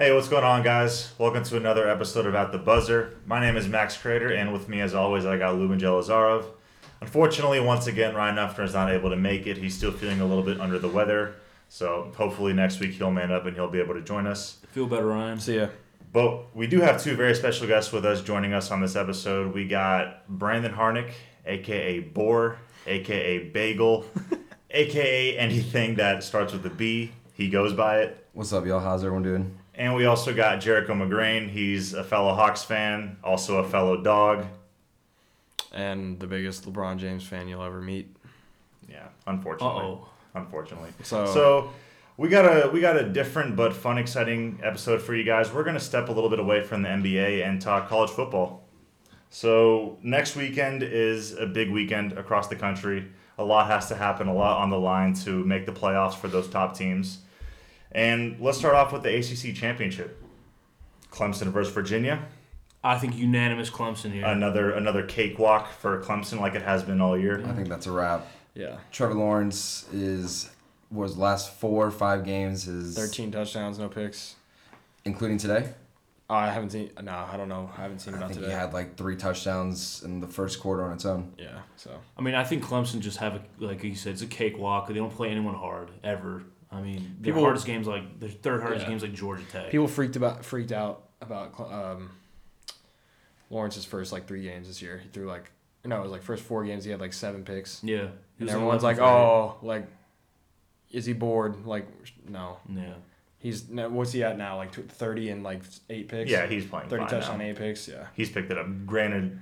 Hey, what's going on, guys? Welcome to another episode of At the Buzzer. My name is Max Crater, and with me, as always, I got Lubin Jelazarov. Unfortunately, once again, Ryan Nuffner is not able to make it. He's still feeling a little bit under the weather, so hopefully next week he'll man up and he'll be able to join us. Feel better, Ryan. See ya. But we do have two very special guests with us joining us on this episode. We got Brandon Harnick, aka Boar, aka Bagel, aka anything that starts with a B. He goes by it. What's up, y'all? How's everyone doing? And we also got Jericho McGrain. He's a fellow Hawks fan, also a fellow dog. and the biggest LeBron James fan you'll ever meet. Yeah, unfortunately. oh. Unfortunately. So, So we got a we got a different but fun, exciting episode for you guys. We're gonna step a little bit away from the NBA and talk college football. So next weekend is a big weekend across the country. A lot has to happen, a lot on the line to make the playoffs for those top teams. And let's start off with the ACC championship. Clemson versus Virginia. I think unanimous Clemson here. Another another cakewalk for Clemson, like it has been all year. I think that's a wrap. yeah, Trevor Lawrence is was last four or five games is 13 touchdowns, no picks. including today. Oh, I haven't seen. No, I don't know. I haven't seen I about think today. he had like three touchdowns in the first quarter on its own. yeah. So I mean, I think Clemson just have a like you said, it's a cakewalk. They don't play anyone hard ever. I mean, their People- hardest games like their third hardest Yeah. games like Georgia Tech. people freaked about freaked out about um, Lawrence's first like three games this year. He threw like no, it was like first four games he had like seven picks. yeah, And everyone's like, oh, like, is he bored? Like, no. yeah. He's what's he at now? Like thirty and like eight picks. Yeah, he's playing thirty fine touchdowns, now. eight picks. Yeah. he's picked it up. Granted,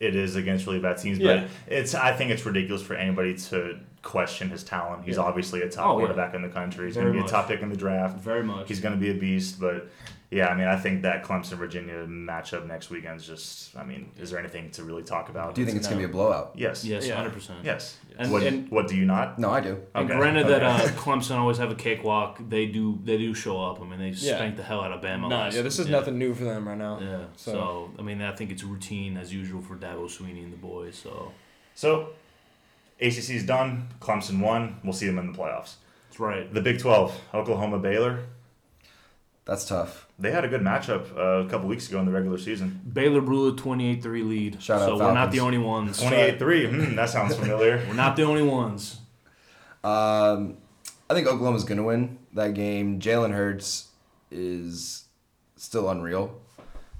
it is against really bad teams, Yeah. but it's I think it's ridiculous for anybody to question his talent. He's Yeah. obviously a top Oh, yeah. quarterback in the country. He's going to be much. a top pick in the draft. Very much. He's going to be a beast, but yeah, I mean, I think that Clemson Virginia matchup next weekend is just. I mean, is there anything to really talk about? Do you think it's gonna be a blowout? Yes. yes, Yeah. hundred percent. Yes. And- what, and- what do you not? No, I do. And Okay. granted that Okay. uh, Clemson always have a cakewalk, they do they do show up. I mean, they Yeah. spanked the hell out of Bama. No, last yeah, this is yeah. nothing new for them right now. Yeah. So. So- I mean, I think it's routine as usual for Dabo Swinney and the boys. So So, ACC's done. Clemson won. We'll see them in the playoffs. that's right. The Big 12, Oklahoma Baylor. That's tough. They had a good matchup uh, a couple weeks ago in the regular season. Baylor blew a 28-3 lead. Shout out so we're not the only ones. 28 3. Hmm, that sounds familiar. We're not the only ones. Um, I think Oklahoma's gonna win that game. Jalen Hurts is still unreal.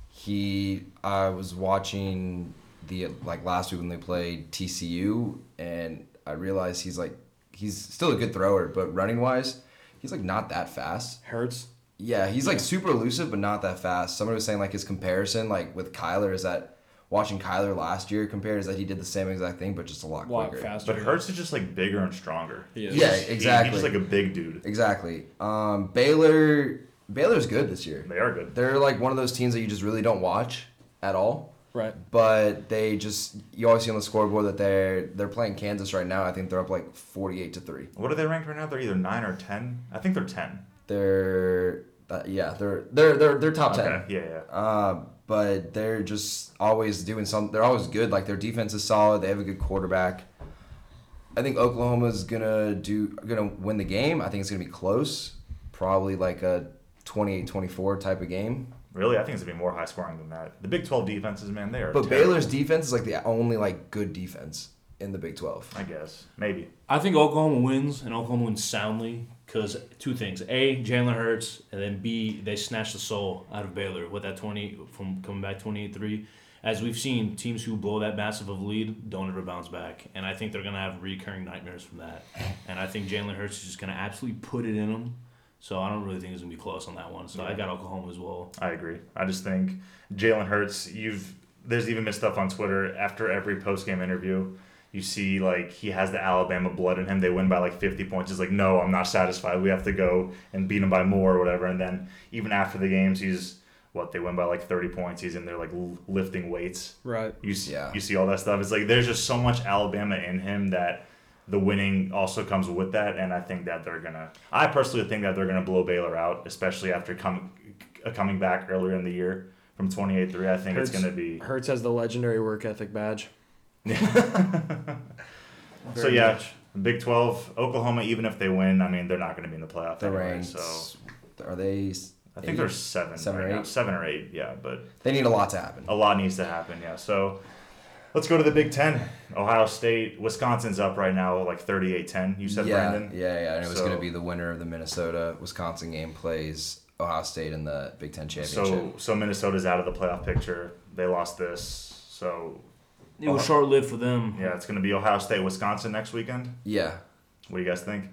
He, I was watching the like last week when they played TCU, and I realized he's like he's still a good thrower, but running wise, he's like not that fast. Hurts. Yeah, he's like super elusive, but not that fast. Somebody was saying like his comparison, like with Kyler, is that watching Kyler last year compared is that he did the same exact thing, but just a lot A lot quicker. faster. But Hurts is just like bigger and stronger. He is. Yeah, exactly. He's just like a big dude. Exactly. Um, Baylor, Baylor's good this year. They are good. They're like one of those teams that you just really don't watch at all. Right. But they just you always see on the scoreboard that they're they're playing Kansas right now. I think they're up like forty eight to three. What are they ranked right now? They're either 9 or 10. I think they're 10. They're uh, yeah they're they're they're they're top ten. Yeah, yeah. Uh, but they're just always doing some. They're always good. Like their defense is solid. They have a good quarterback. I think Oklahoma's gonna do gonna win the game. I think it's gonna be close. Probably like a 28-24 type of game. Really? I think it's going to be more high scoring than that. The Big 12 defenses, man, they are. But terrible, Baylor's defense is like the only like good defense in the Big 12. I guess. Maybe. I think Oklahoma wins, and Oklahoma wins soundly because two things: a, Jalen Hurts, and then b, they snatch the soul out of Baylor with that twenty from coming back twenty eight three. As we've seen, teams who blow that massive of lead don't ever bounce back, and I think they're gonna have recurring nightmares from that. And I think Jalen Hurts is just gonna absolutely put it in them. So I don't really think it's gonna be close on that one. So I got Oklahoma as well. I agree. I just think Jalen Hurts, you've there's even been stuff on Twitter after every post game interview. You see like he has the Alabama blood in him. They win by like 50 points. He's like, no, I'm not satisfied. We have to go and beat them by more or whatever. And then even after the games, he's what they win by like 30 points. He's in there like lifting weights. Right. You see, Yeah. you see all that stuff. It's like there's just so much Alabama in him that the winning also comes with that, and I think that they're gonna. I personally think that they're gonna blow Baylor out, especially after coming uh, coming back earlier in the year from 28-3. I think it's gonna be. Hurts has the legendary work ethic badge. So yeah, much. Big 12, Oklahoma. Even if they win, I mean they're not gonna be in the playoff They're anyway. ranked. So Are they? I think Eight? there's seven. Seven or right now. Seven or eight, yeah. But They need a lot to happen. a lot needs to happen, yeah. So let's go to the Big Ten. Ohio State, Wisconsin's up right now, like 38-10. You said yeah, Brandon. yeah, yeah. And it was So- going to be the winner of the Minnesota Wisconsin game plays Ohio State in the Big Ten championship. So so Minnesota's out of the playoff picture. They lost this. So It was short lived for them. yeah, it's gonna be Ohio State, Wisconsin next weekend. yeah, What do you guys think?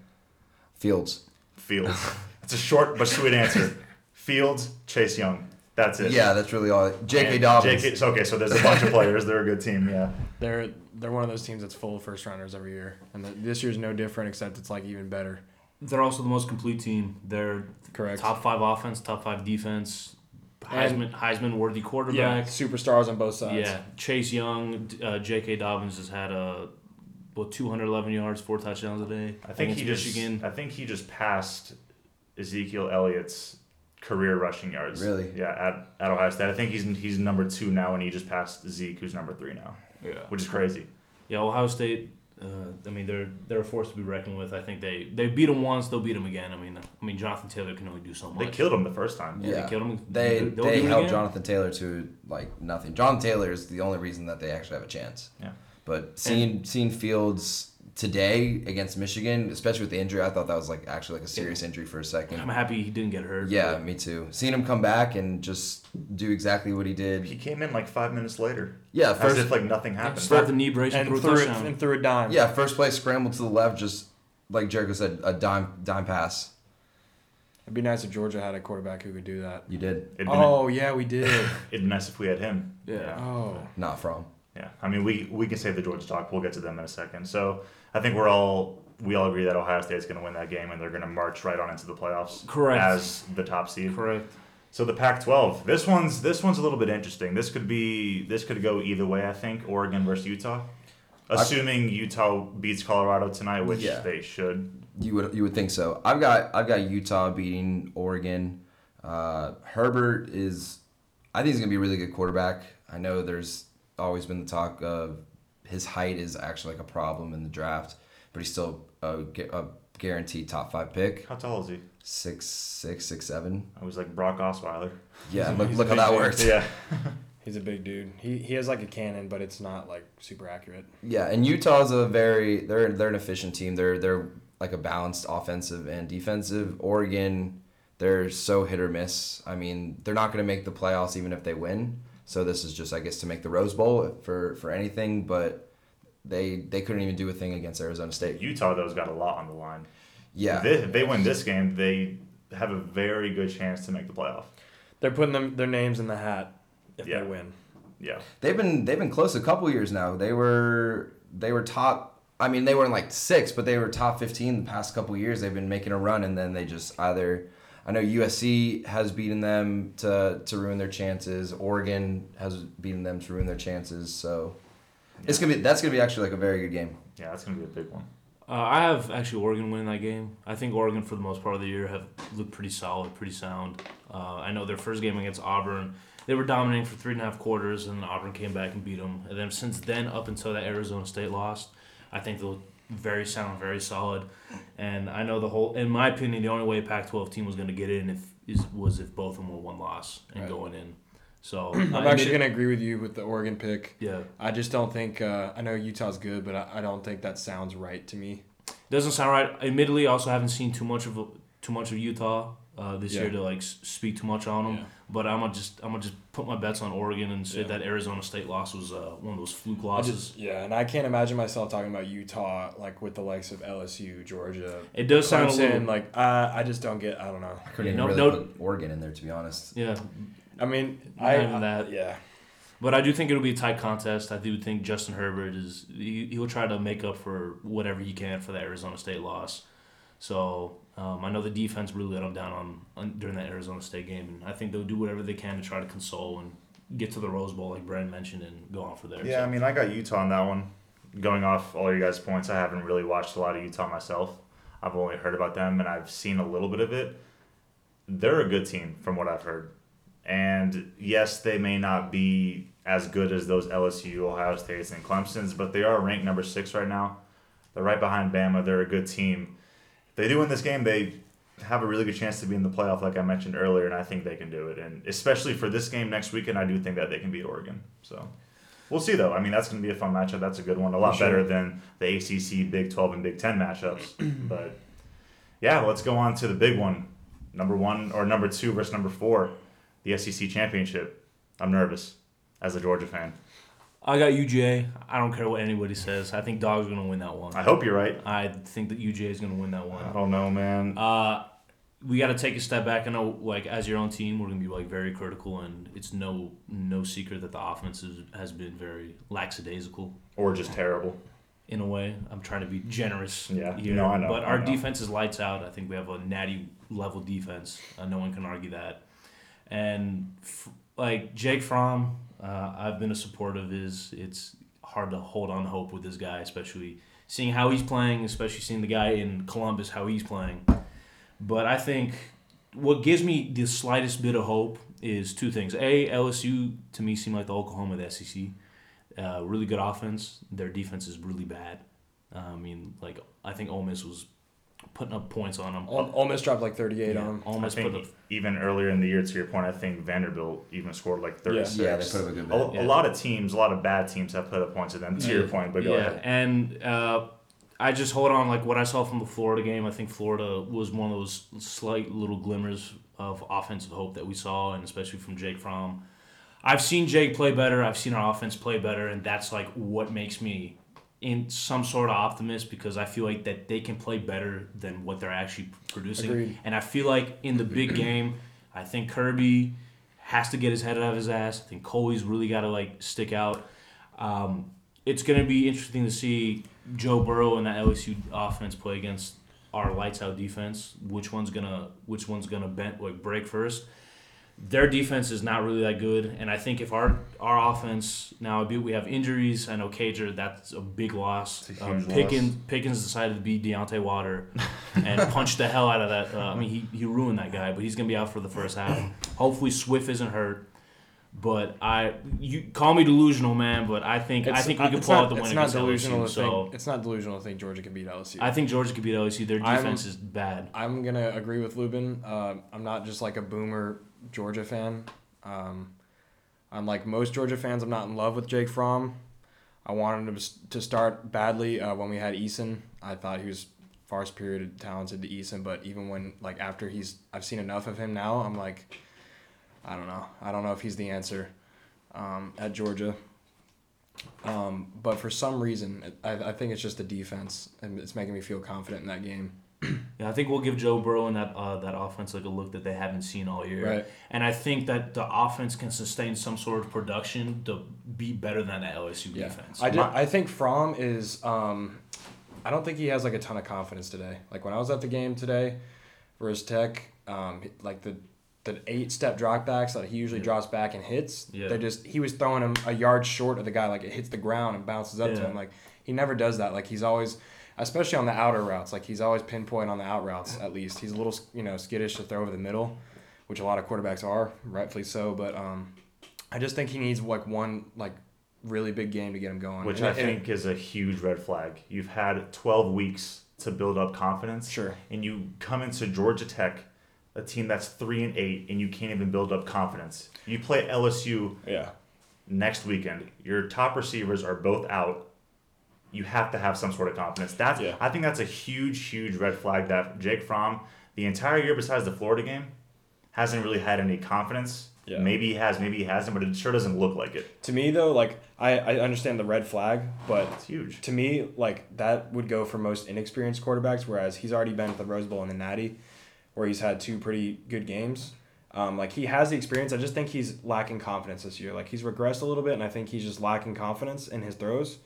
Fields. Fields. it's a short but sweet answer. Fields, Chase Young. That's it. Yeah, that's really all. J.K. And Dobbins. JK so, okay, so there's a bunch of players. They're a good team. Yeah. They're they're one of those teams that's full of first rounders every year, and the, this year's no different except it's like even better. They're also the most complete team. They're Correct. top five offense, top five defense, Heisman Heisman worthy quarterback. yeah, quarterback. superstars on both sides. Yeah, Chase Young, uh, J.K. Dobbins has had a what 211 yards, four touchdowns a day. I think he against just Michigan. I think he just passed Ezekiel Elliott's career rushing yards. Really? Yeah, at, at Ohio State. I think he's he's number two now, and he just passed Zeke, who's number three now, Yeah, which is crazy. yeah. Ohio State. Uh, I mean, they're they're a force to be reckoned with. I think they they beat them once, they'll beat them again. I mean, I mean, Jonathan Taylor can only do so much. They killed him the first time. Yeah, Yeah. they killed him. They They'll they held again. Jonathan Taylor to like nothing. Jonathan Taylor is the only reason that they actually have a chance. Yeah. But seeing seeing Fields today against Michigan, especially with the injury, I thought that was like actually like a serious injury for a second. I'm happy he didn't get hurt. Yeah, but me too. Seeing him come back and just do exactly what he did. He came in like five minutes later, Yeah, as first if like nothing happened. Slap the knee brace and, and threw a it and threw a dime. yeah, first play scramble to the left, just like Jericho said, a dime dime pass. It'd be nice if Georgia had a quarterback who could do that. You did It'd been, Oh yeah, we did. it'd be nice if we had him. Yeah. oh. not from. Yeah, I mean, we we can save the Georgia talk. We'll get to them in a second. So I think we're all we all agree that Ohio State's going to win that game, and they're going to march right on into the playoffs. Correct. As the top seed. Correct. So the Pac-12. This one's this one's a little bit interesting. This could be this could go either way. I think Oregon versus Utah, assuming Utah beats Colorado tonight, which Yeah. they should. You would you would think so. I've got I've got Utah beating Oregon. Uh, Herbert is, I think he's gonna be a really good quarterback. I know there's always been the talk of his height is actually like a problem in the draft, but he's still a, gu- a guaranteed top five pick. How tall is he? Six six six seven. I was like Brock Osweiler. Yeah, look look how that dude. worked. Yeah. He's a big dude. He he has like a cannon, but it's not like super accurate. Yeah, and Utah's a very they're they're an efficient team. They're they're like a balanced offensive and defensive. Oregon, they're so hit or miss. I mean, they're not going to make the playoffs even if they win. So this is just I guess to make the Rose Bowl for for anything, but they they couldn't even do a thing against Arizona State. Utah though's got a lot on the line. Yeah. If they, if they win this game, they have a very good chance to make the playoff. They're putting them their names in the hat if Yeah. they win. Yeah. They've been they've been close a couple years now. They were they were top. I mean, they weren't like six, but they were top fifteen the past couple years. They've been making a run, and then they just either. I know USC has beaten them to to ruin their chances. Oregon has beaten them to ruin their chances. So it's gonna be that's gonna be actually like a very good game. Yeah, that's gonna be a big one. Uh, I have actually Oregon winning that game. I think Oregon, for the most part of the year, have looked pretty solid, pretty sound. Uh, I know their first game against Auburn, they were dominating for three and a half quarters, and Auburn came back and beat them. And then since then, up until that Arizona State loss, I think they look very sound, very solid. And I know the whole, in my opinion, the only way a Pac-12 team was going to get in if is was if both of them were one loss and Right. going in. So I'm uh, actually gonna agree with you with the Oregon pick. Yeah, I just don't think uh, I know Utah's good, but I, I don't think that sounds right to me. Doesn't sound right. Admittedly, also haven't seen too much of too much of Utah uh, this Yeah. year to like speak too much on them. Yeah. But I'm gonna just I'm gonna just put my bets on Oregon and say Yeah. that Arizona State loss was uh, one of those fluke losses. just, yeah, and I can't imagine myself talking about Utah like with the likes of LSU, Georgia, it does sound a little Like uh, I just don't get. I don't know. I couldn't Yeah, even no- really no- put Oregon in there to be honest. yeah. I mean, Not I, even that. yeah. But I do think it'll be a tight contest. I do think Justin Herbert is he, he'll try to make up for whatever he can for the Arizona State loss. So um, I know the defense really let them down on, on during that Arizona State game, and I think they'll do whatever they can to try to console and get to the Rose Bowl, like Brandon mentioned, and go on for there. Yeah, I mean, I got Utah on that one. Going off all your guys' points, I haven't really watched a lot of Utah myself. I've only heard about them and I've seen a little bit of it. They're a good team from what I've heard. And yes, they may not be as good as those LSU, Ohio States, and Clemson's, but they are ranked number six right now. They're right behind Bama. They're a good team. They do win this game, they have a really good chance to be in the playoff, like I mentioned earlier, and I think they can do it. And especially for this game next weekend, I do think that they can beat Oregon. So we'll see, though. I mean, that's going to be a fun matchup. That's a good one. A lot sure. better than the ACC, Big 12, and Big 10 matchups. but yeah, let's go on to the big one. Number one or number two versus number four, the SEC championship. I'm nervous as a Georgia fan. I got UGA. I don't care what anybody says. I think Dog's gonna win that one. I hope you're right. I think that UGA is gonna win that one. I don't know, man. Uh, we got to take a step back. I know, like as your own team, we're gonna be like very critical, and it's no no secret that the offense is, has been very lackadaisical Or just terrible. in a way. I'm trying to be generous. Yeah. here. No, I know, But I our know. defense is lights out. I think we have a natty level defense. Uh, no one can argue that. And f- like Jake Fromm, uh, I've been a supporter of his. It's hard to hold on hope with this guy, especially seeing how he's playing, especially seeing the guy in Columbus how he's playing. But I think what gives me the slightest bit of hope is two things. A, LSU to me seem like the Oklahoma of the SEC. Uh, really good offense. Their defense is really bad. Uh, I mean, like I think Ole Miss was putting up points on them. Ole, Ole Miss dropped like 38 Yeah, on them. Ole Miss put up. even earlier in the year, to your point, I think Vanderbilt even scored like 36. Yeah, they put up a good A, bit. a lot of teams, a lot of bad teams have put up points to them, to your point, but go yeah, ahead. and uh, I just hold on. Like what I saw from the Florida game, I think Florida was one of those slight little glimmers of offensive hope that we saw, and especially from Jake Fromm. I've seen Jake play better. I've seen our offense play better, and that's like what makes me in some sort of optimist because I feel like that they can play better than what they're actually producing. Agreed. And I feel like in the big game, I think Kirby has to get his head out of his ass. I think Coley's really got to like stick out. Um, it's going to be interesting to see Joe Burrow and that LSU offense play against our lights out defense. Which one's gonna which one's gonna bent like break first? Their defense is not really that good, and I think if our our offense now we have injuries. I know Cager, that's a big loss. It's a Um, Pickens loss. Pickens decided to be Deontay Wilder and punch the hell out of that. Uh, I mean, he, he ruined that guy, but he's gonna be out for the first half. Hopefully, Swift isn't hurt. But I, you call me delusional, man. But I think I It's- think we can pull not- out the win against delusional LSU. to So think. It's not delusional to think Georgia can beat LSU. I think Georgia could beat LSU. Their I'm- defense is bad. I'm gonna agree with Lubin. Uh, I'm not just like a boomer Georgia fan. Um, I'm like most Georgia fans. I'm not in love with Jake Fromm. I wanted him to start badly uh, when we had Eason. I thought he was far superior talented to Eason, but even when like after he's I've seen enough of him now. I'm like, I don't know. I don't know if he's the answer um, at Georgia. Um, but for some reason, I, I think it's just the defense, and it's making me feel confident in that game. Yeah, I think we'll give Joe Burrow and that uh, that offense like a look that they haven't seen all year. Right. And I think that the offense can sustain some sort of production to be better than the LSU Yeah. defense. I, did, My- I think Fromm is. Um, I don't think he has like a ton of confidence today. Like when I was at the game today, versus Tech, um, like the the eight step drop backs that he usually drops back and hits. Yeah. They just he was throwing him a yard short of the guy. Like it hits the ground and bounces up to him. Like he never does that. Like he's always. Especially on the outer routes, like he's always pinpoint on the out routes. At least he's a little, you know, skittish to throw over the middle, which a lot of quarterbacks are, rightfully so. But um, I just think he needs like one like really big game to get him going. Which And I think is a huge red flag. You've had 12 weeks to build up confidence. Sure. And you come into Georgia Tech, a team that's 3 and 8, and you can't even build up confidence. You play LSU Yeah. next weekend. Your top receivers are both out. You have to have some sort of confidence. That's Yeah. I think that's a huge, huge red flag that Jake Fromm, the entire year besides the Florida game, hasn't really had any confidence. Yeah. Maybe he has, maybe he hasn't, but it sure doesn't look like it. To me though, like I, I understand the red flag, but It's huge. to me, like that would go for most inexperienced quarterbacks, whereas he's already been at the Rose Bowl and the Natty, where he's had two pretty good games. Um, like he has the experience. I just think he's lacking confidence this year. Like he's regressed a little bit, and I think he's just lacking confidence in his throws,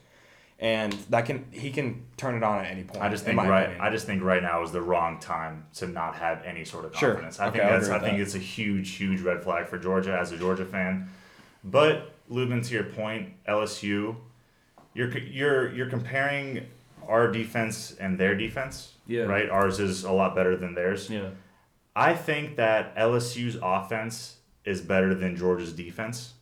and that can he can turn it on at any point. I just think right. opinion. I just think right now is the wrong time to not have any sort of confidence. Sure. confidence. I Okay, think I'll that's. agree I think that. it's a huge, huge red flag for Georgia as a Georgia fan. But Lubin, to your point, LSU, you're you're you're comparing our defense and their defense. Yeah. Right. Ours is a lot better than theirs. yeah. I think that LSU's offense is better than Georgia's defense.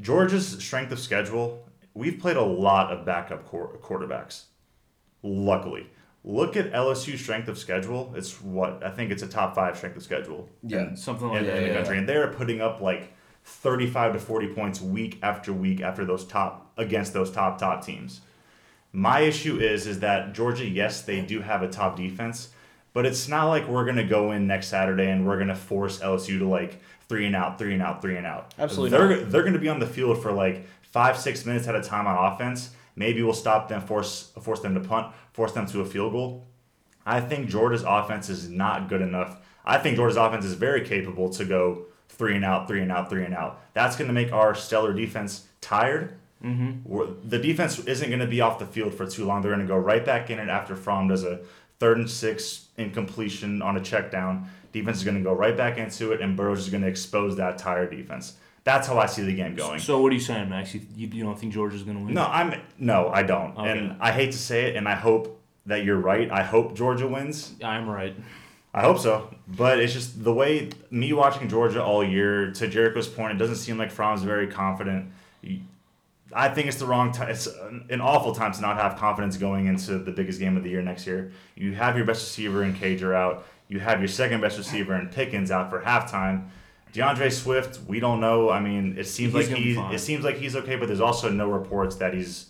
Georgia's strength of schedule, we've played a lot of backup quar- quarterbacks. Luckily, look at LSU's strength of schedule. It's what I think it's a top five strength of schedule. Yeah. in- Something in, like in that. the yeah, country, yeah. and they're putting up like thirty-five to forty points week after week after those top against those top top teams. My issue is is that Georgia, yes, they do have a top defense, but it's not like we're gonna go in next Saturday and we're gonna force LSU to like three and out, three and out, three and out. Absolutely they're they're gonna be on the field for like five, six minutes at a time on offense. Maybe we'll stop them, force force them to punt, force them to a field goal. I think Georgia's offense is not good enough. I think Georgia's offense is very capable to go three and out, three and out, three and out. That's going to make our stellar defense tired. Mm-hmm. The defense isn't going to be off the field for too long. They're going to go right back in it after Fromm does a third and six incompletion on a check down. Defense is going to go right back into it, and Burrows is going to expose that tired defense. That's how I see the game going. So what are you saying, Max? You, you, don't think Georgia's going to win? No, I'm no, I don't, Okay. and I hate to say it, and I hope that you're right. I hope Georgia wins. I'm right. I hope so, but it's just the way me watching Georgia all year. To Jericho's point, it doesn't seem like Fromm's very confident. I think it's the wrong time. It's an an awful time to not have confidence going into the biggest game of the year next year. You have your best receiver in Cager out. You have your second best receiver in Pickens out for halftime. DeAndre Swift, we don't know. I mean, it seems He's like gonna he it seems like he's okay, but there's also no reports that he's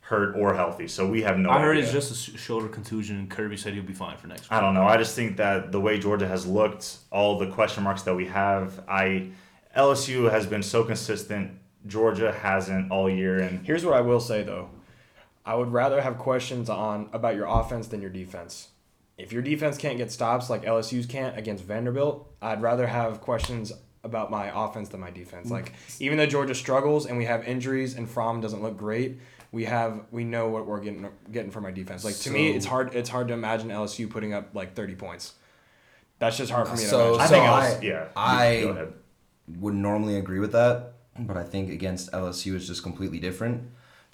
hurt or healthy. So we have no. I heard idea. it's just a shoulder contusion, and Kirby said he'll be fine for next week. I don't know. I just think that the way Georgia has looked, all the question marks that we have, I LSU has been so consistent. Georgia hasn't all year, and Here's what I will say though. I would rather have questions on about your offense than your defense. If your defense can't get stops like LSU's can't against Vanderbilt, I'd rather have questions about my offense than my defense. Like even though Georgia struggles and we have injuries and Fromm doesn't look great, we have we know what we're getting getting from our defense. Like to me, it's hard it's hard to imagine LSU putting up like 30 points. That's just hard for me to So- imagine. I so think I- LSU, yeah. I- would normally agree with that, but I think against LSU is just completely different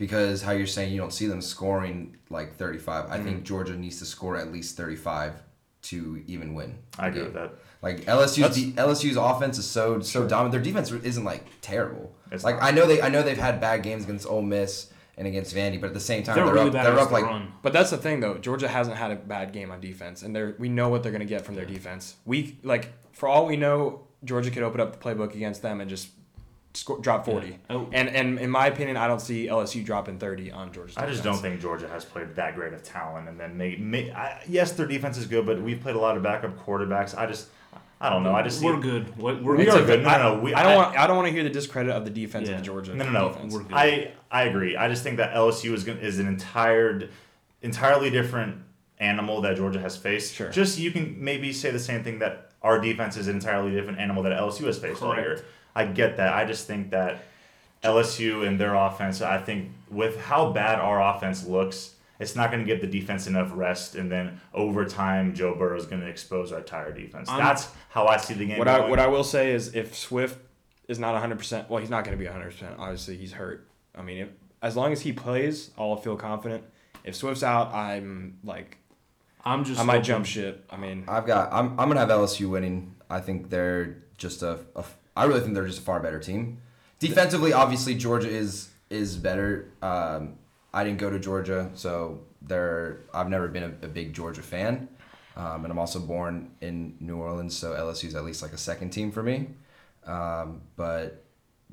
because how you're saying you don't see them scoring like 35. I Mm-hmm. think Georgia needs to score at least 35 to even win. I agree with that. Like LSU's de- LSU's offense is so so dominant. Their defense isn't like terrible. It's like not. I know they I know they've had bad games against Ole Miss and against Vandy, but at the same time They're, they're, really up bad they're up like run. But that's the thing, though. Georgia hasn't had a bad game on defense, and they're we know what they're gonna get from their defense. We like for all we know, Georgia could open up the playbook against them and just score, drop forty. Yeah. Oh. And and in my opinion, I don't see LSU dropping thirty on Georgia. I just defense. don't think Georgia has played that great of talent, and then may, may I, yes, their defense is good, but we've played a lot of backup quarterbacks. I just, I don't know. I just we're see, good. What- We're We good. are good. No, no, no. We, I don't want I don't want to hear the discredit of the defense Yeah. of Georgia. No, no, no. Defense. We're good. I I agree. I just think that LSU is gonna, is an entire, entirely different animal that Georgia has faced. Sure. Just you can maybe say the same thing that our defense is an entirely different animal that LSU has faced all year. Correct. I get that. I just think that LSU and their offense. I think with how bad our offense looks. It's not going to give the defense enough rest, and then over time, Joe Burrow is going to expose our entire defense. I'm- That's how I see the game. What I what I will say is if Swift is not hundred percent, well, he's not going to be hundred percent. Obviously, he's hurt. I mean, if, as long as he plays, I'll feel confident. If Swift's out, I'm like I'm just. I might hoping- jump ship. I mean, I've got. I'm. I'm gonna have LSU winning. I think they're just a. a I really think they're just a far better team. Defensively, obviously Georgia is is better. Um, I didn't go to Georgia, so they're. I've never been a, a big Georgia fan, um, and I'm also born in New Orleans, so LSU's at least like a second team for me. Um, but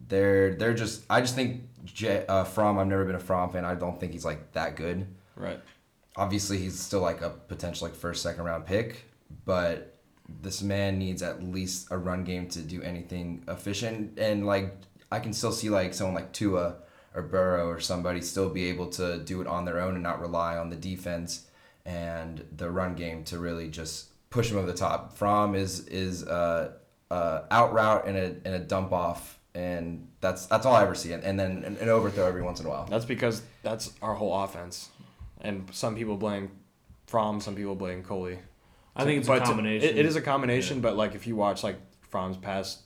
they're they're just. I just think J, uh, Fromm. I've never been a Fromm fan. I don't think he's like that good right. obviously he's still like a potential like first second round pick but this man needs at least a run game to do anything efficient. And like i can still see like someone like tua or burrow or somebody still be able to do it on their own and not rely on the defense and the run game to really just push him over the top. Fromm is is uh uh out route and a and a dump off and that's that's all i ever see. And, and then an, an overthrow every once in a while. That's because that's our whole offense, and some people blame Fromm, some people blame Coley. I think it's But a to- combination. It, it is a combination, but like if you watch like Fromm's past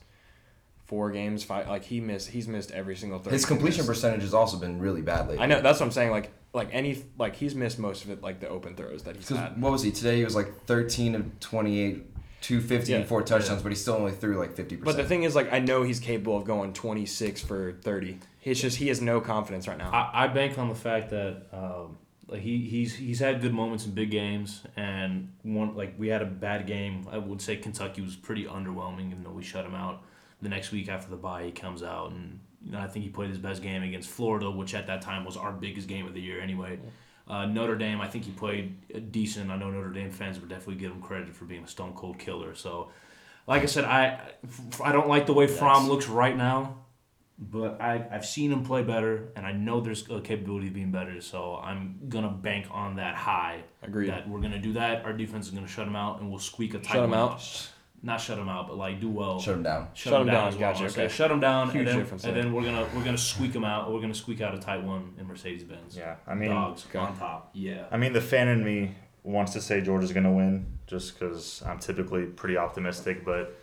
four games, five, like he missed, he's missed every single throw. his completion percentage has also been really bad lately I know that's what I'm saying. Like like any like he's missed most of it, like the open throws that he's had. what was he today? He was like thirteen of twenty eight, two fifty and four touchdowns, but he still only threw like 50%. But the thing is, like I know he's capable of going 26 for 30. It's just he has no confidence right now. I, I bank on the fact that um, Like he he's he's had good moments in big games, and one like we had a bad game. I would say Kentucky was pretty underwhelming, even though we shut him out. The next week after the bye, he comes out, and you know I think he played his best game against Florida, which at that time was our biggest game of the year anyway. Uh, Notre Dame, I think he played decent. I know Notre Dame fans would definitely give him credit for being a stone cold killer. So, like I said, I I don't like the way Fromm looks right now, but I I've seen him play better, and I know there's a capability of being better. So I'm gonna bank on that high. Agreed. That we're gonna do that. Our defense is gonna shut him out, and we'll squeak a tight one. Shut him one. out. Not shut him out, but like do well. Shut him down. Shut, Shut him him down. down, is gotcha, wanna okay. Shut him down, Huge and then difference and there. then we're gonna we're gonna squeak him out. Or we're gonna squeak out a tight one in Mercedes Benz. Yeah, I mean, dogs Okay. on top. Yeah. I mean, the fan in me wants to say Georgia's going to win just because I'm typically pretty optimistic. But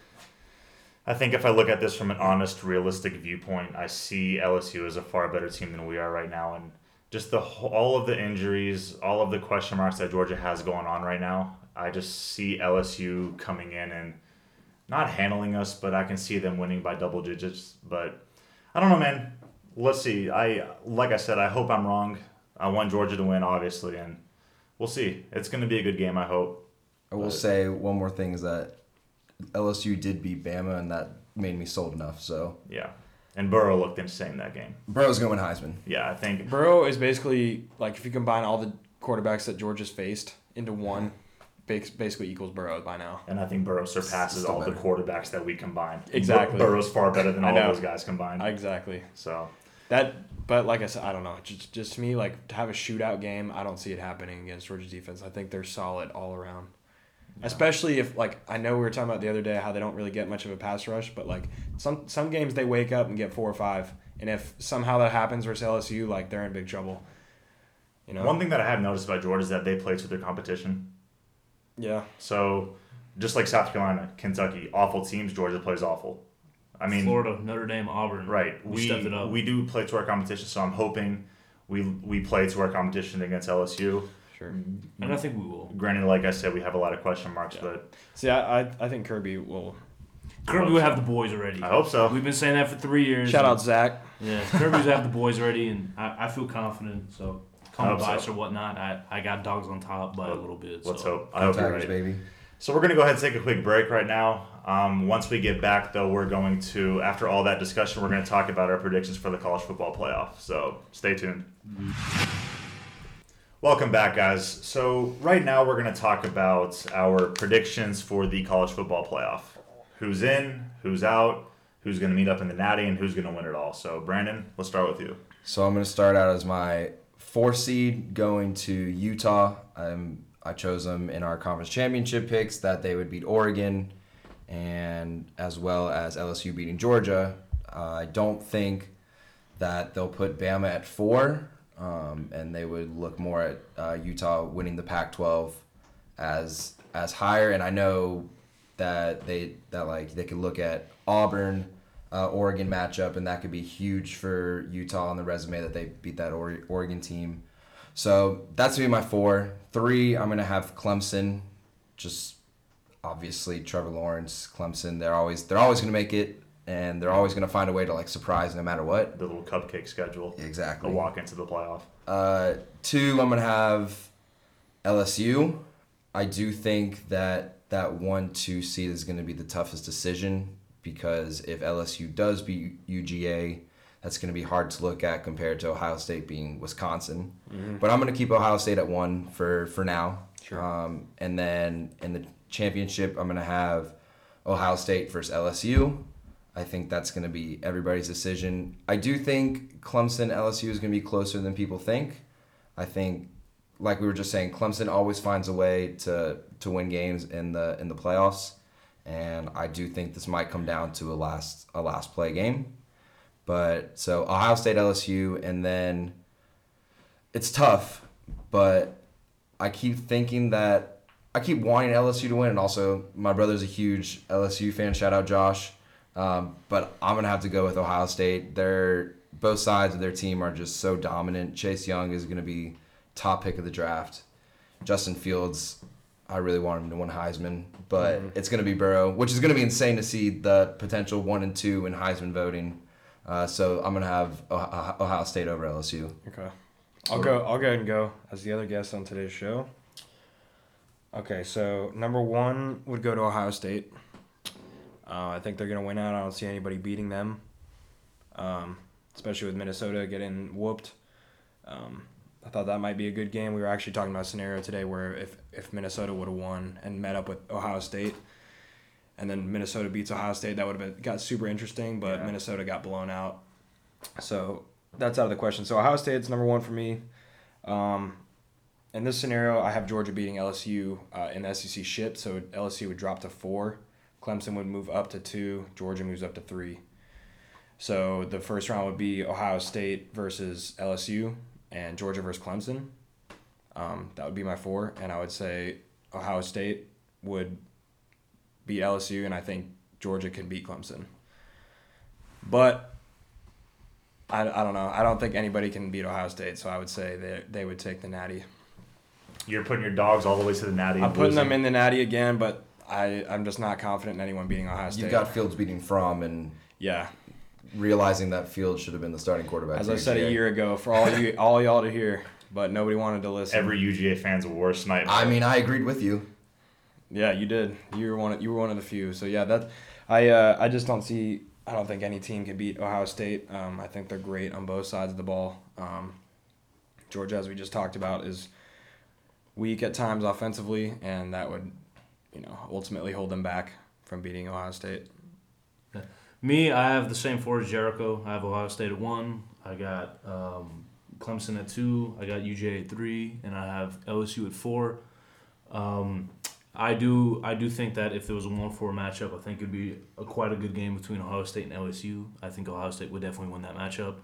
I think if I look at this from an honest, realistic viewpoint, I see LSU as a far better team than we are right now. And just the all of the injuries, all of the question marks that Georgia has going on right now, I just see LSU coming in and not handling us, but I can see them winning by double digits. But I don't know, man. Let's see. I like I said, I hope I'm wrong. I want Georgia to win, obviously, and we'll see. It's going to be a good game, I hope. I will But- say one more thing is that LSU did beat Bama, and that made me sold enough. So Yeah. And Burrow looked insane that game. Burrow's gonna win Heisman. Yeah, I think. Burrow is basically like if you combine all the quarterbacks that Georgia's faced into one, basically equals Burrow by now. And I think Burrow surpasses Still all the quarterbacks that we combined. Exactly. Bur- Burrow's far better than I all know. those guys combined. Exactly. so That, but like I said, I don't know. Just, just to me, like to have a shootout game, I don't see it happening against Georgia's defense. I think they're solid all around. Especially if like I know we were talking about the other day how they don't really get much of a pass rush, but like some some games they wake up and get four or five, and if somehow that happens versus LSU, like they're in big trouble. You know. one thing that I have noticed about Georgia is that they play to their competition. yeah. So just like South Carolina, Kentucky, awful teams, Georgia plays awful. I mean, Florida, Notre Dame, Auburn. right? We, We stepped it up. we do play to our competition, so I'm hoping we we play to our competition against LSU. Sure. and I think we will. Granted, like I said, we have a lot of question marks, Yeah. but See, I, I, I think Kirby will. Kirby will have the boys already. I hope so. We've been saying that for three years. Shout out Zach. Yeah, Kirby's have the boys ready, and I, I feel confident. So call I me so. or whatnot. I, I got dogs on top by a little bit. Let's so. hope. I hope you're Tigers, right. baby. So we're gonna go ahead and take a quick break right now. Um, once we get back, though, we're going to after all that discussion, we're going to talk about our predictions for the college football playoff. So stay tuned. Welcome back, guys. So right now we're going to talk about our predictions for the college football playoff. Who's in? Who's out? Who's going to meet up in the Natty? And who's going to win it all? So Brandon, let's start with you. So I'm gonna start out as my four seed going to Utah. I'm I chose them in our conference championship picks that they would beat Oregon, and as well as LSU beating Georgia. Uh, I don't think that they'll put Bama at four, um, and they would look more at uh, Utah winning the Pac-12 as as higher. And I know that they that like they could look at Auburn, uh, Oregon matchup, and that could be huge for Utah on the resume that they beat that Ore- Oregon team. So that's gonna be my four. Three, I'm gonna have Clemson. Just obviously Trevor Lawrence, Clemson. They're always they're always gonna make it, and they're always gonna find a way to like surprise no matter what. The little cupcake schedule. Exactly. A walk into the playoff. Uh, two, I'm gonna have LSU. I do think that that one two seed is gonna be the toughest decision because if LSU does beat UGA, that's gonna be hard to look at compared to Ohio State being Wisconsin. But I'm gonna keep Ohio State at one for for now. Sure. Um, and then in the championship, I'm gonna have Ohio State versus LSU. I think that's going to be everybody's decision. I do think Clemson LSU is going to be closer than people think. I think, like we were just saying, Clemson always finds a way to to win games in the in the playoffs, and I do think this might come down to a last a last play game. But so Ohio State LSU, and then it's tough, but I keep thinking that I keep wanting LSU to win, and also my brother's a huge LSU fan. Shout out Josh. Um, but I'm gonna have to go with Ohio State. They're both sides of their team are just so dominant. Chase Young is gonna be top pick of the draft. Justin Fields, I really want him to win Heisman, but it's gonna be Burrow, which is gonna be insane to see the potential one and two in Heisman voting. Uh, so I'm gonna have Ohio Ohio State over LSU. Okay. I'll go. I'll go ahead and go as the other guest on today's show. Okay, so number one would go to Ohio State. Uh, I think they're gonna win out. I don't see anybody beating them, um, especially with Minnesota getting whooped. Um, I thought that might be a good game. We were actually talking about a scenario today where if if Minnesota would have won and met up with Ohio State, and then Minnesota beats Ohio State, that would have been got super interesting. But Yeah. Minnesota got blown out, so that's out of the question. So Ohio State's number one for me. Um, in this scenario, I have Georgia beating LSU uh, in the SEC ship, so LSU would drop to four, Clemson would move up to two, Georgia moves up to three. So the first round would be Ohio State versus LSU and Georgia versus Clemson. Um, that would be my four, and I would say Ohio State would beat LSU, and I think Georgia can beat Clemson. But I, I don't know. I don't think anybody can beat Ohio State, so I would say they they would take the Natty. You're putting your dogs all the way to the natty. I'm putting them in the Natty again, but I I'm just not confident in anyone beating Ohio State. You've got Fields beating Fromm and yeah. realizing that Fields should have been the starting quarterback. As I said a year ago, for all you all y'all to hear, but nobody wanted to listen. Every UGA fan's worst nightmare. I mean, I agreed with you. Yeah, you did. You were one. Of, you were one of the few. So yeah, that I uh, I just don't see. I don't think any team can beat Ohio State. Um, I think they're great on both sides of the ball. Um, Georgia, as we just talked about, is weak at times offensively, and that would, you know, ultimately hold them back from beating Ohio State. Me, I have the same four as Jericho. I have Ohio State at one. I got um, Clemson at two. I got UGA at three, and I have LSU at four. Um, I do I do think that if there was a one four matchup, I think it'd be a, quite a good game between Ohio State and LSU. I think Ohio State would definitely win that matchup.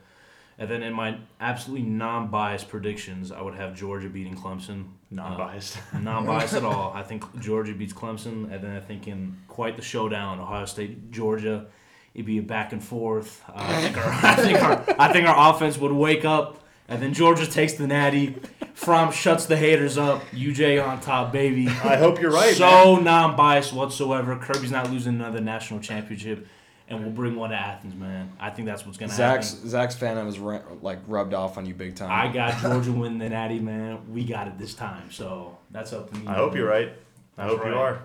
And then in my absolutely non biased predictions, I would have Georgia beating Clemson. non-biased. Uh, non biased at all. I think Georgia beats Clemson, and then I think in quite the showdown, Ohio State Georgia, it'd be a back and forth. Uh, I think our I think our I think our offense would wake up, and then Georgia takes the natty. Fromm shuts the haters up. UGA on top, baby. I hope you're right. man. So non biased whatsoever. Kirby's not losing another national championship, and we'll bring one to Athens, man. I think that's what's gonna Zach's happen. Zach's fan was ra- like rubbed off on you big time. I got Georgia winning the natty, man. We got it this time, so that's up to me. I hope you're right. I That's hope you are.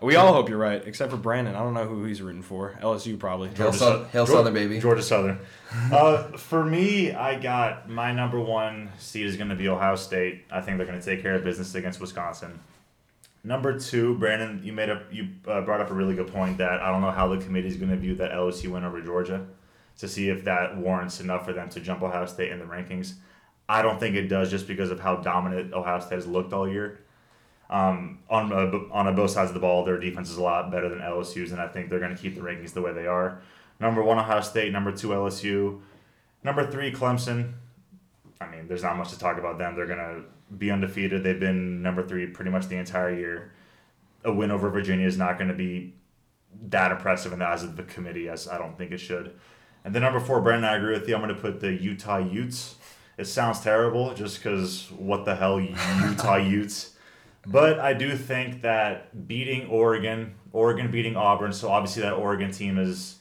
we all hope you're right, except for Brandon. I don't know who he's rooting for. LSU probably. Hail, Georgia Sou- Sou- Hail Geor- Southern, baby. Georgia Southern. Uh, for me, I got my number one seed is going to be Ohio State. I think they're going to take care of business against Wisconsin. Number two, Brandon, you made a you uh, brought up a really good point that I don't know how the committee is going to view that LSU win over Georgia, to see if that warrants enough for them to jump Ohio State in the rankings. I don't think it does, just because of how dominant Ohio State has looked all year. Um, on uh, b- on uh, both sides of the ball, their defense is a lot better than LSU's, and I think they're going to keep the rankings the way they are. Number one, Ohio State. Number two, LSU. Number three, Clemson. I mean, there's not much to talk about them. They're going to be undefeated. They've been number three pretty much the entire year. A win over Virginia is not going to be that impressive in the eyes of the committee, as I don't think it should. And then number four, Brandon, I agree with you. I'm going to put the Utah Utes. It sounds terrible just because what the hell, Utah Utes. But I do think that beating Oregon, Oregon beating Auburn, so obviously that Oregon team is,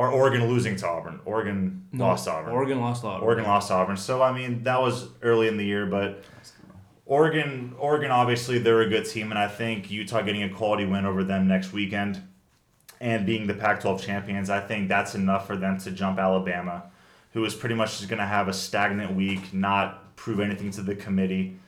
or Oregon losing to Auburn. Oregon No, lost Auburn. Oregon lost Auburn. Oregon lost to Auburn. So I mean that was early in the year, but Oregon, Oregon obviously they're a good team, and I think Utah getting a quality win over them next weekend, and being the Pac-12 champions, I think that's enough for them to jump Alabama, who is pretty much just going to have a stagnant week, not prove anything to the committee,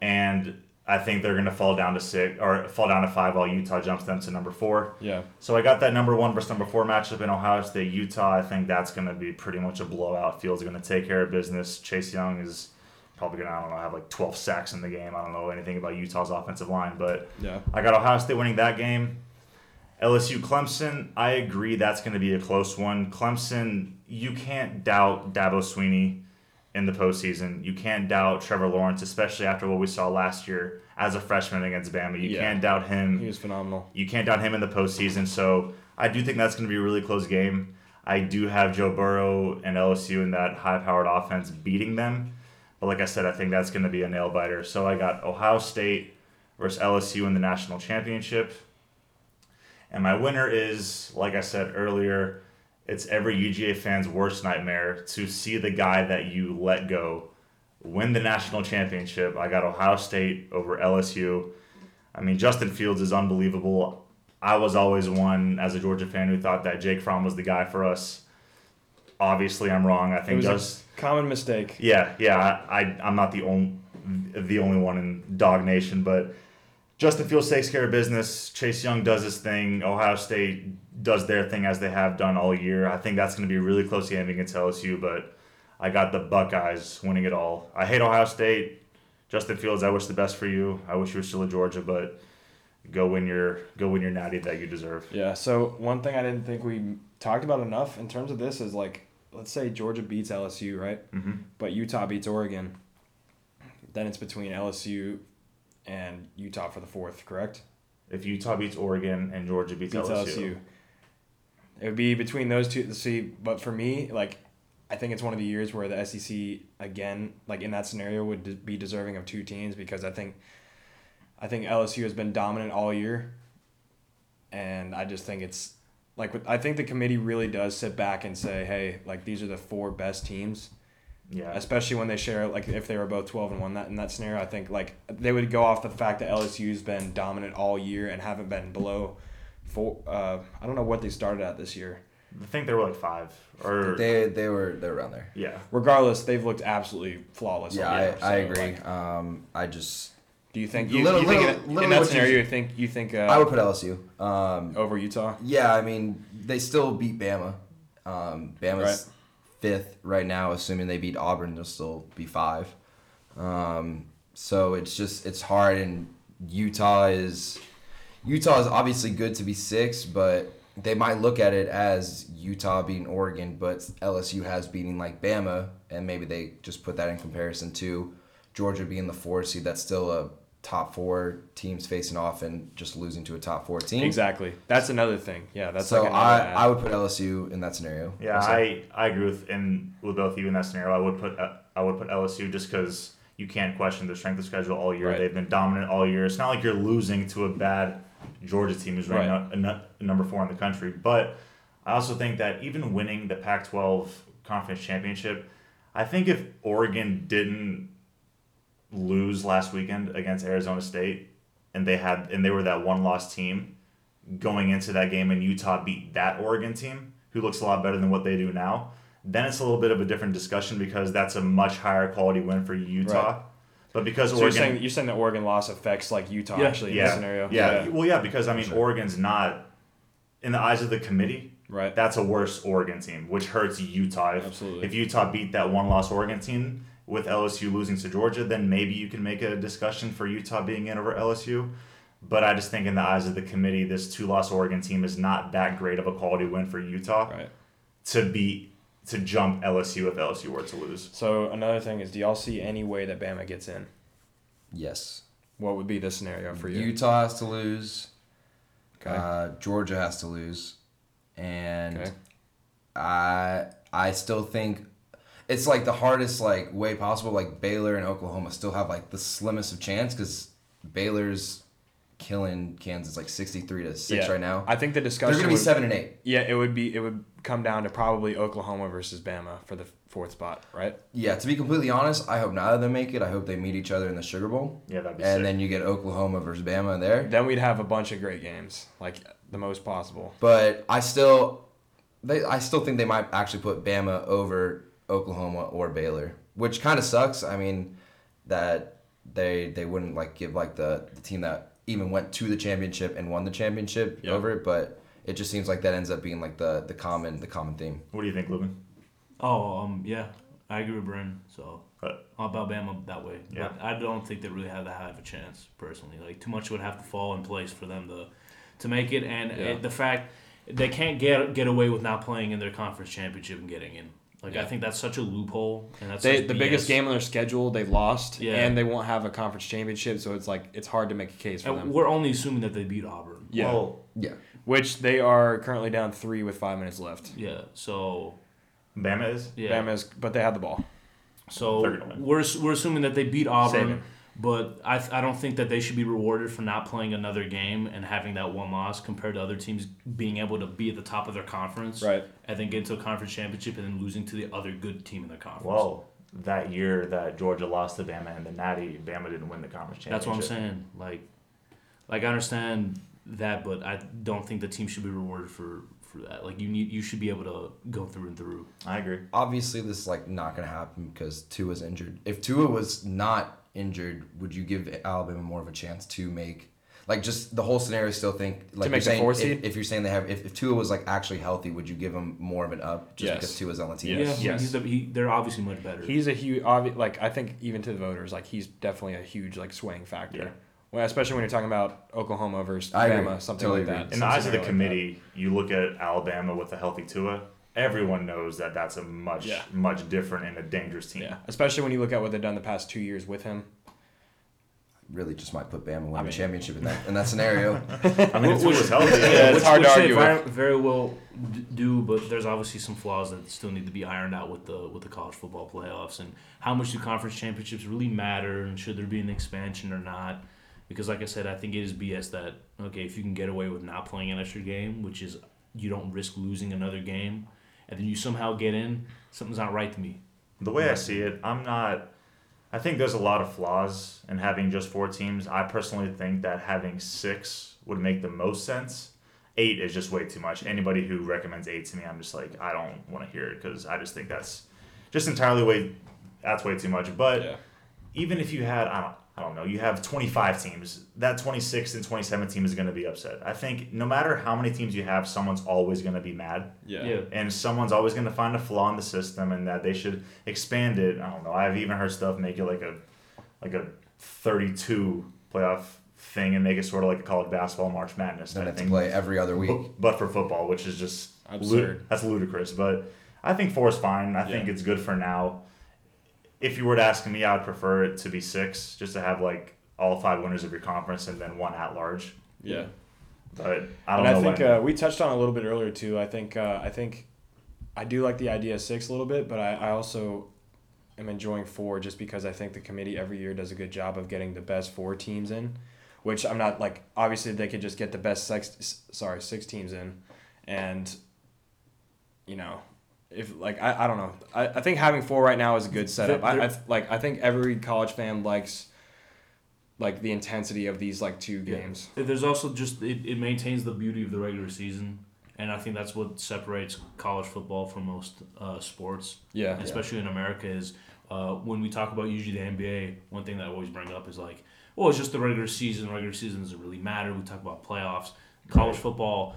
and I think they're going to fall down to six or fall down to five while Utah jumps them to number four. Yeah. So I got that number one versus number four matchup in Ohio State, Utah. I think that's going to be pretty much a blowout. Fields are going to take care of business. Chase Young is probably going to, I don't know, have like 12 sacks in the game. I don't know anything about Utah's offensive line, but Yeah. I got Ohio State winning that game. LSU Clemson, I agree that's going to be a close one. Clemson, you can't doubt Dabo Swinney in the postseason. You can't doubt Trevor Lawrence, especially after what we saw last year as a freshman against Bama. You Yeah. can't doubt him. He was phenomenal. You can't doubt him in the postseason. So I do think that's going to be a really close game. I do have Joe Burrow and LSU in that high powered offense beating them. But like I said, I think that's going to be a nail biter. So I got Ohio State versus LSU in the national championship. And my winner is, like I said earlier, it's every UGA fan's worst nightmare to see the guy that you let go win the national championship. I got Ohio State over LSU. I mean, Justin Fields is unbelievable. I was always one as a Georgia fan who thought that Jake Fromm was the guy for us. Obviously, I'm wrong. I think It was common mistake. yeah, yeah. I, I I'm not the only the only one in Dog Nation, but Justin Fields takes care of business. Chase Young does his thing. Ohio State does their thing as they have done all year. I think that's going to be a really close game against LSU, but I got the Buckeyes winning it all. I hate Ohio State. Justin Fields, I wish the best for you. I wish you were still at Georgia, but go win your go win your natty that you deserve. Yeah. So one thing I didn't think we talked about enough in terms of this is like, let's say Georgia beats LSU, right? hmm But Utah beats Oregon. Then it's between LSU and Utah for the fourth, correct? If Utah beats Oregon and Georgia beats, Beats LSU, LSU. It would be between those two. See, but for me, like, I think it's one of the years where the SEC again, like in that scenario, would de- be deserving of two teams because I think, I think LSU has been dominant all year, and I just think it's like I think the committee really does sit back and say, hey, like these are the four best teams yeah, especially when they share like if they were both 12 and 1 that in that scenario i think like they would go off the fact that lsu's been dominant all year and haven't been below four uh, i don't know what they started at this year I think they were like five or They they were they were around there. yeah. regardless they've looked absolutely flawless Yeah, I, year, I agree. like, um, I just do you think you, Little- you think little- in, in that what you- scenario you think you think uh, I would put LSU. Um, over utah yeah, I mean they still beat Bama. Um, Bama's fifth right now, assuming they beat Auburn, they'll still be five. Um, so it's just it's hard, and Utah is Utah is obviously good to be six, but they might look at it as Utah beating Oregon, but LSU has beating like Bama, and maybe they just put that in comparison to Georgia being the four seed. That's still a top four teams facing off and just losing to a top four team. exactly that's another thing yeah that's so like I, add. I would put LSU in that scenario. Yeah, I, I agree with and with both of you in that scenario. I would put uh, I would put LSU just because you can't question the strength of schedule all year. Right. They've been dominant all year. It's not like you're losing to a bad Georgia team who's ranked Right. nu- nu- number four in the country. But I also think that even winning the Pac-12 conference championship, I think if Oregon didn't lose last weekend against Arizona State and they had and they were that one loss team going into that game and Utah beat that Oregon team who looks a lot better than what they do now, then it's a little bit of a different discussion because that's a much higher quality win for Utah. Right. But because so you're saying you're saying that Oregon loss affects like Utah Yeah. actually in yeah, this scenario Yeah. Well, yeah, because I mean, Sure. Oregon's not in the eyes of the committee. right That's a worse Oregon team, which hurts Utah. If, Absolutely. If Utah beat that one loss Oregon team with LSU losing to Georgia, then maybe you can make a discussion for Utah being in over LSU. But I just think in the eyes of the committee, this two loss Oregon team is not that great of a quality win for Utah right to be to jump LSU if LSU were to lose. so another thing is do y'all see any way that bama gets in yes. what would be the scenario for you Utah has to lose. okay Uh, Georgia has to lose, and Okay. I I still think it's like the hardest like way possible. Like Baylor and Oklahoma still have like the slimmest of chance because Baylor's killing Kansas like sixty three to six Yeah. right now. I think the discussion They're discussion gonna be would- seven and eight. Yeah, it would be it would come down to probably Oklahoma versus Bama for the fourth spot, right? Yeah, to be completely honest, I hope neither of them make it. I hope they meet each other in the Sugar Bowl, Yeah, that'd be and sick. then you get Oklahoma versus Bama there. Then we'd have a bunch of great games, like the most possible. But I still, they I still think they might actually put Bama over Oklahoma or Baylor, which kind of sucks. I mean, that they they wouldn't like give like the, the team that even went to the championship and won the championship Yep. over it, but it just seems like that ends up being like the the common the common theme. what do you think, Lubin? Oh, um, yeah, I agree with Bren. So But all about Bama that way. Yeah. But I don't think they really have that high of a chance personally. Like too much would have to fall in place for them to to make it, and Yeah. it, the fact they can't get get away with not playing in their conference championship and getting in. Like I think that's such a loophole, and that's They, the BS. biggest game on their schedule they lost, Yeah. and they won't have a conference championship, so it's like it's hard to make a case for And them. we're only assuming that they beat Auburn. Yeah. well, Yeah, Which they are currently down three with five minutes left. Yeah. So Bama is. yeah. Bama's, but they had the ball. So They're gonna win. we're we're assuming that they beat Auburn, Saban. But I I don't think that they should be rewarded for not playing another game and having that one loss compared to other teams being able to be at the top of their conference, Right. And then get to a conference championship and then losing to the other good team in their conference. Well, that year that Georgia lost to Bama and the Natty, Bama didn't win the conference championship. That's what I'm saying. Like, like I understand that, but I don't think the team should be rewarded for for that. Like you need you should be able to go through and through. I agree. Obviously, this is like not gonna happen because Tua's injured. If Tua was not injured, would you give Alabama more of a chance to make? Like just the whole scenario. Still think like make you're the saying, four if, seed? if you're saying they have if, if Tua was like actually healthy, would you give him more of an up just Yes. because Tua's on the team? Yes. Yeah, Yes. he's the, he, they're obviously much better. He's a huge, obvi- like I think even to the voters, like he's definitely a huge like swaying factor. Yeah. Well, especially when you're talking about Oklahoma versus I agree. Bama, something Totally like agree. that. In the eyes of the scenario like committee, you look at Alabama with a healthy Tua. Everyone knows that that's a much Yeah. much different and a dangerous team. Yeah, especially when you look at what they've done the past two years with him. Really, just might put Bama winning I mean- the championship in that in that scenario. I mean, Which- Tua's healthy. Yeah, it's which, hard to which they argue very, very well do, but there's obviously some flaws that still need to be ironed out with the with the college football playoffs and how much do conference championships really matter and should there be an expansion or not? Because like I said, I think it is BS that okay if you can get away with not playing an extra game, which is you don't risk losing another game, and then you somehow get in, something's not right to me. The way I see it, I'm not. I think there's a lot of flaws in having just four teams. I personally think that having six would make the most sense. Eight is just way too much. Anybody who recommends eight to me, I'm just like, I don't want to hear it because I just think that's just entirely way. That's way too much. But Yeah. even if you had, I don't, I don't know, you have 25 teams. That 26 and 27 team is going to be upset. I think no matter how many teams you have, someone's always going to be mad Yeah. and someone's always going to find a flaw in the system and that they should expand it. I don't know. I've even heard stuff make it like a like a 32 playoff thing and make it sort of like a college basketball March Madness Then type have thing. play every other week. Bu- But for football, which is just Absurd. that's ludicrous. But I think four is fine. I think it's good for now. If you were to ask me, I would prefer it to be six, just to have like all five winners of your conference and then one at large. Yeah. But I don't and know. I think when. uh, we touched on a little bit earlier too. I think uh, I think I do like the idea of six a little bit, but I, I also am enjoying four just because I think the committee every year does a good job of getting the best four teams in. Which I'm not like obviously they could just get the best six sorry six teams in, and you know if like I, I don't know I, I think having four right now is a good setup. I, I like I think every college fan likes like the intensity of these like two Yeah. games. There's also just it, it maintains the beauty of the regular season, and I think that's what separates college football from most uh, sports, Yeah. especially in America. Is uh, when we talk about usually the NBA, one thing that I always bring up is like, well, it's just the regular season. Regular season doesn't really matter. We talk about playoffs. College football,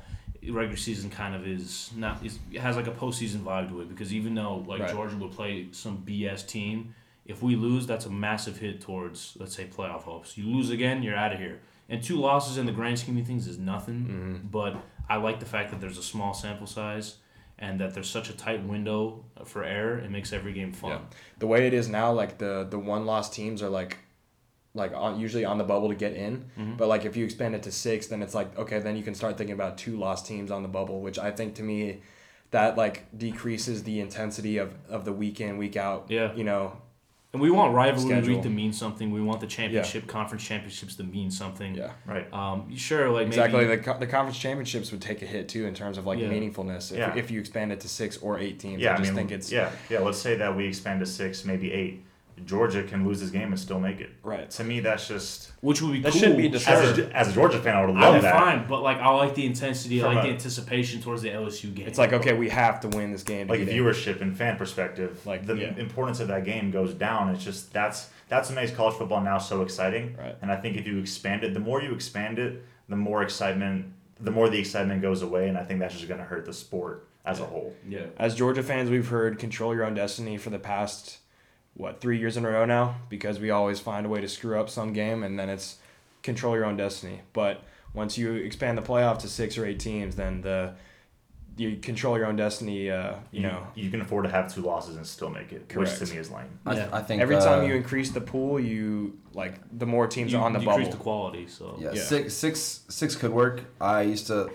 regular season kind of is not. Is, it has like a postseason vibe to it because even though like Right. Georgia would play some BS team, if we lose, that's a massive hit towards let's say playoff hopes. You lose again, you're out of here. And two losses in the grand scheme of things is nothing. Mm-hmm. But I like the fact that there's a small sample size and that there's such a tight window for error. It makes every game fun. Yeah. The way it is now, like the the one loss teams are like, like on, usually on the bubble to get in. Mhm. But like if you expand it to six, then it's like okay, then you can start thinking about two lost teams on the bubble, which I think to me, that like decreases the intensity of of the week in week out. Yeah. You know. And we want rivalry Schedule. week to mean something. We want the championship, conference championships to mean something. Yeah. right. Um, sure, like Exactly. maybe The, co- the conference championships would take a hit too in terms of like Yeah. meaningfulness if, Yeah. if you expand it to six or eight teams. Yeah, I just mean, think it's yeah, yeah. Let's say that we expand to six, maybe eight. Georgia can lose this game and still make it. right. To me, that's just which would be That cool. shouldn't be as Sure. a, as a Georgia fan, I would love I'm that. fine, but like I like the intensity, I like a- the anticipation towards the LSU game. It's like okay, we have to win this game. Like get in. viewership and fan perspective, Like, the yeah. importance of that game goes down. It's just that's that's what makes college football now so exciting. Right. And I think if you expand it, the more you expand it, the more excitement, the more the excitement goes away, and I think that's just going to hurt the sport as a whole. yeah. As Georgia fans, we've heard "control your own destiny" for the past what three years in a row now because we always find a way to screw up some game, and then it's control your own destiny. But once you expand the playoff to six or eight teams, then the you control your own destiny. Uh, you, know, you can afford to have two losses and still make it, which to me is lame. I, Yeah. I think every time uh, you increase the pool, you like the more teams You are on the decrease bubble. the quality. So Yeah, Yeah. six six six could work. I used to,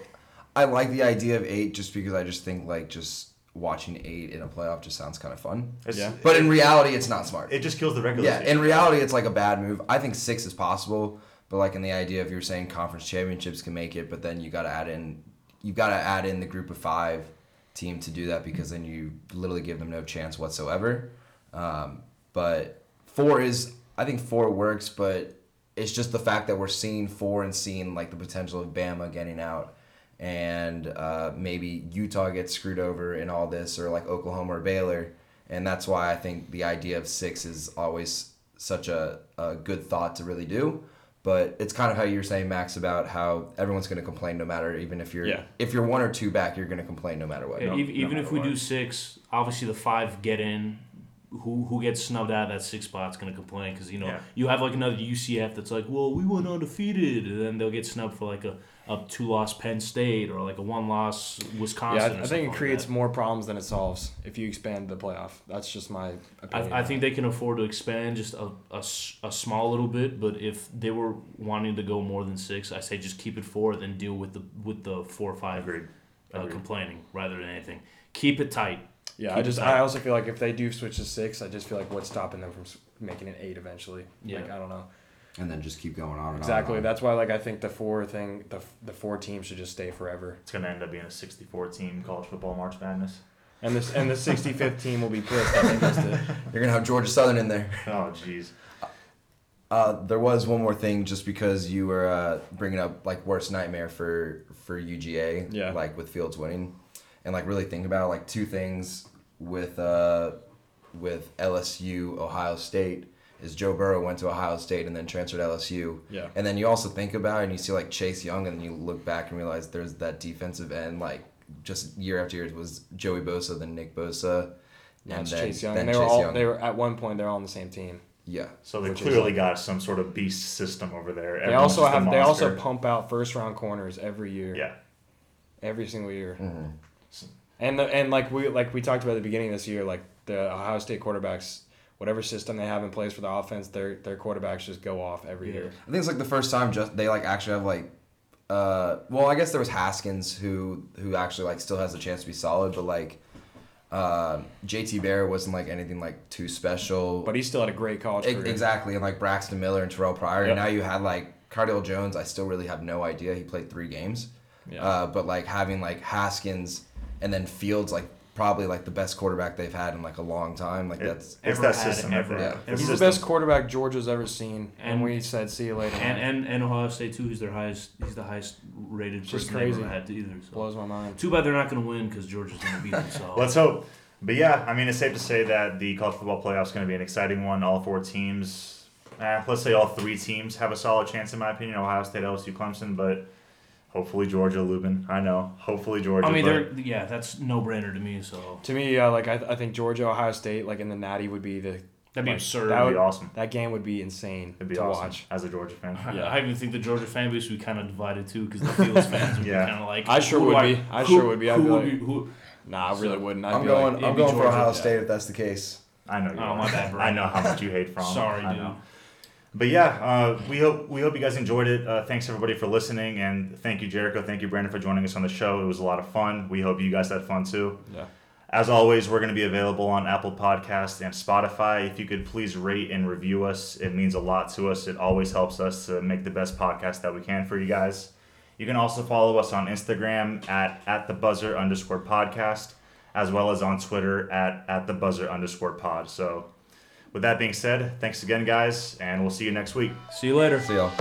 I like the idea of eight just because I just think like just watching eight in a playoff just sounds kind of fun. It's, Yeah. But in reality, it's not smart. it just kills the regular Yeah, season. in reality, it's like a bad move. I think six is possible, but like in the idea of you're saying conference championships can make it, but then you got to add in, you got to add in the group of five team to do that because then you literally give them no chance whatsoever. Um, but four is, I think four works, but it's just the fact that we're seeing four and seeing like the potential of Bama getting out, and uh, maybe Utah gets screwed over in all this, or like Oklahoma or Baylor, and that's why I think the idea of six is always such a, a good thought to really do. But it's kind of how you were saying, Max, about how everyone's going to complain no matter, even if you're Yeah. if you're one or two back, you're going to complain no matter what. Yeah, No- ev- no even if we what. do six, obviously the five get in. Who who gets snubbed out of that six spot's gonna complain because you know Yeah. you have like another UCF that's like, well, we went undefeated, and then they'll get snubbed for like a, a two loss Penn State or like a one loss Wisconsin. Yeah, I, I think it like creates that. more problems than it solves if you expand the playoff. That's just my opinion. I, I think they can afford to expand just a a small little bit, but if they were wanting to go more than six, I say just keep it four, then deal with the with the four or five Agreed. uh, Agreed. complaining rather than anything. Keep it tight. Yeah, Keep I just. I also feel like if they do switch to six, I just feel like what's stopping them from making it eight eventually. Yeah. Like I don't know. And then just keep going on and Exactly. on. and on. That's why like I think the four thing the the four teams should just stay forever. It's gonna end up being a 64 team college football March Madness. And this and the sixty fifth team will be pissed that they missed it. You're gonna have Georgia Southern in there. Oh jeez. Uh, there was one more thing, just because you were uh, bringing up like worst nightmare for for UGA, Yeah. like with Fields winning, and like really think about like two things with uh, with LSU Ohio State is Joe Burrow went to Ohio State and then transferred to LSU, Yeah. and then you also think about it and you see like Chase Young and then you look back and realize there's that defensive end like just year after year it was Joey Bosa then Nick Bosa, Now and then, Chase Young. then And they were Chase all Young. they were at one point they're all on the same team. yeah. So they Which is clearly like- got some sort of beast system over there. They also have they also pump out first round corners every year. Yeah. Every single year. hmm And the, and like we like we talked about at the beginning of this year, like the Ohio State quarterbacks, whatever system they have in place for the offense, their their quarterbacks just go off every year. I think it's like the first time just they like actually have like uh well I guess there was Haskins who who actually like still has a chance to be solid but like uh, JT Barrett wasn't like anything like too special. But he still had a great college E- exactly and like Braxton Miller and Terrelle Pryor Yep. and now you had like Cardale Jones I still really have no idea he played three games. Yeah. Uh, but like having like Haskins and then Fields like probably like the best quarterback they've had in like a long time like It- that's it's Ever that had, system right ever. Yeah. The He's the best quarterback Georgia's ever seen, and, And- we said see you later. And, and and Ohio State too. He's their highest. He's the highest rated It's just person they've crazy. ever had either. So. blows my mind. Too bad they're not going to win because Georgia's going to beat them. So Let's hope. But yeah, I mean, it's safe to say that the college football playoff is going to be an exciting one. All four teams, eh, let's say all three teams have a solid chance, in my opinion. Ohio State, LSU, Clemson, but hopefully Georgia, Lubin. I know. Hopefully Georgia. I mean, they're yeah, that's no brainer to me. So To me, uh, like I, I think Georgia Ohio State like in the Natty would be the that'd be Like, absurd. that that'd be awesome. that game would be insane It'd be to awesome watch. as a Georgia fan. Yeah. I even think the Georgia fan base would be kind of divided too because the Fields fans would Yeah. be kind of like I sure who do would be. I who- sure would be. I'd who be would like- who, Nah, I really So, wouldn't. I'd I'm be going Like, I'm be going for Georgia, Ohio yeah. State if that's the case. I know you. Oh, are. my bad, Brian. I know how much you hate Fromm. Sorry, I dude. But yeah, uh, we hope we hope you guys enjoyed it. Uh, thanks everybody for listening, and thank you Jericho, thank you Brandon for joining us on the show. It was a lot of fun. We hope you guys had fun too. yeah. As always, we're going to be available on Apple Podcasts and Spotify. If you could please rate and review us, it means a lot to us. It always helps us to make the best podcast that we can for you guys. You can also follow us on Instagram at at the buzzer underscore podcast, as well as on Twitter at at the buzzer underscore pod. So, with that being said, thanks again, guys, and we'll see you next week. See you later. See y'all.